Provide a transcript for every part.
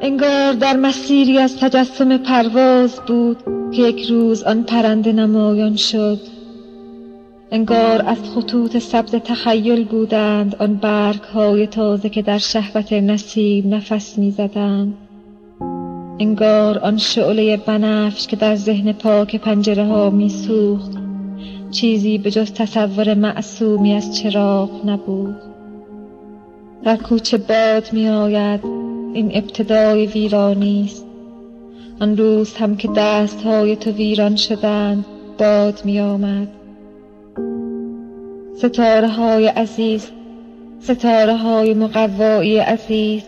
انگار در مسیری از تجسم پرواز بود که یک روز آن پرنده نمایان شد. انگار از خطوط سبز تخیل بودند آن برگ های تازه که در شهوت نسیم نفس می‌زدند. انگار آن شعله بنفش که در ذهن پاک پنجره ها میسوخت چیزی به جز تصور معصومی از چراغ نبود. در کوچه باد می آید این ابتدای ویرانی است آن روز هم که دست های تو ویران شدند باد می آمد ستاره های عزیز ستاره های مقوایی عزیز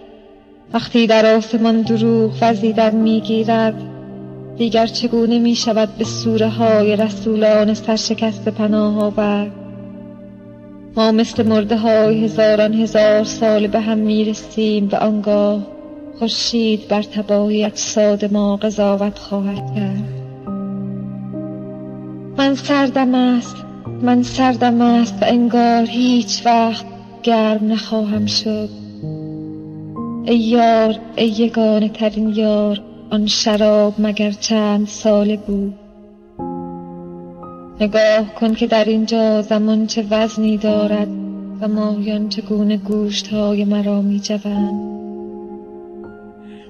وقتی در آسمان دروغ وزیدن می‌گیرد دیگر چگونه می شود به سوره های رسولان سرشکست پناه آورد؟ ما مثل مرده های هزاران هزار سال به هم می رسیم و آنگاه خورشید بر تباهی اجساد ما قضاوت خواهد کرد. من سردم است من سردم است و انگار هیچ وقت گرم نخواهم شد. ای یار ای یگانه ترین یار آن شراب مگر چند ساله بود. نگاه کن که در اینجا زمان چه وزنی دارد و ماهیان چگونه گوشت های مرا می جوند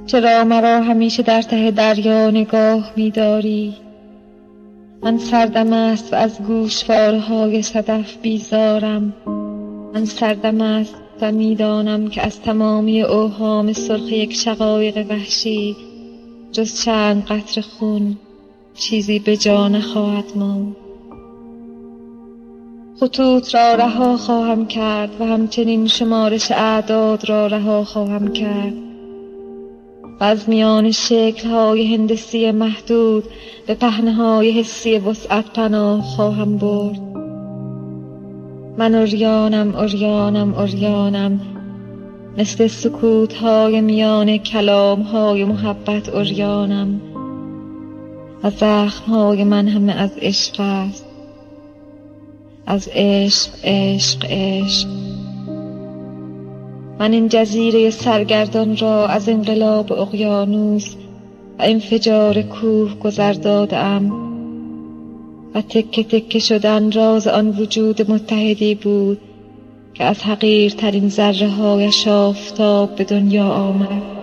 چرا مرا همیشه در ته دریا نگاه می داری من سردم است و از گوشواره های صدف بیزارم. من سردم است و می‌دانم که از تمامی اوهام سرخ یک شقایق وحشی جز چند قطر خون چیزی به جا نخواهد ماند. خطوط را رها خواهم کرد و همچنین شمارش اعداد را رها خواهم کرد. و از میان های هندسی محدود به های حسی وسعت پناه خواهم برد. من اریانم اریانم اریانم مثل سکوت های میان کلام های محبت اریانم و زخم های من همه از عشق است. از عشق عشق عشق. من این جزیره سرگردان را از انقلاب اقیانوس و انفجار کوه گذر دادم و تکه تکه شدن راز آن وجود متحدی بود که از حقیرترین ذره هایش آفتاب به دنیا آمد.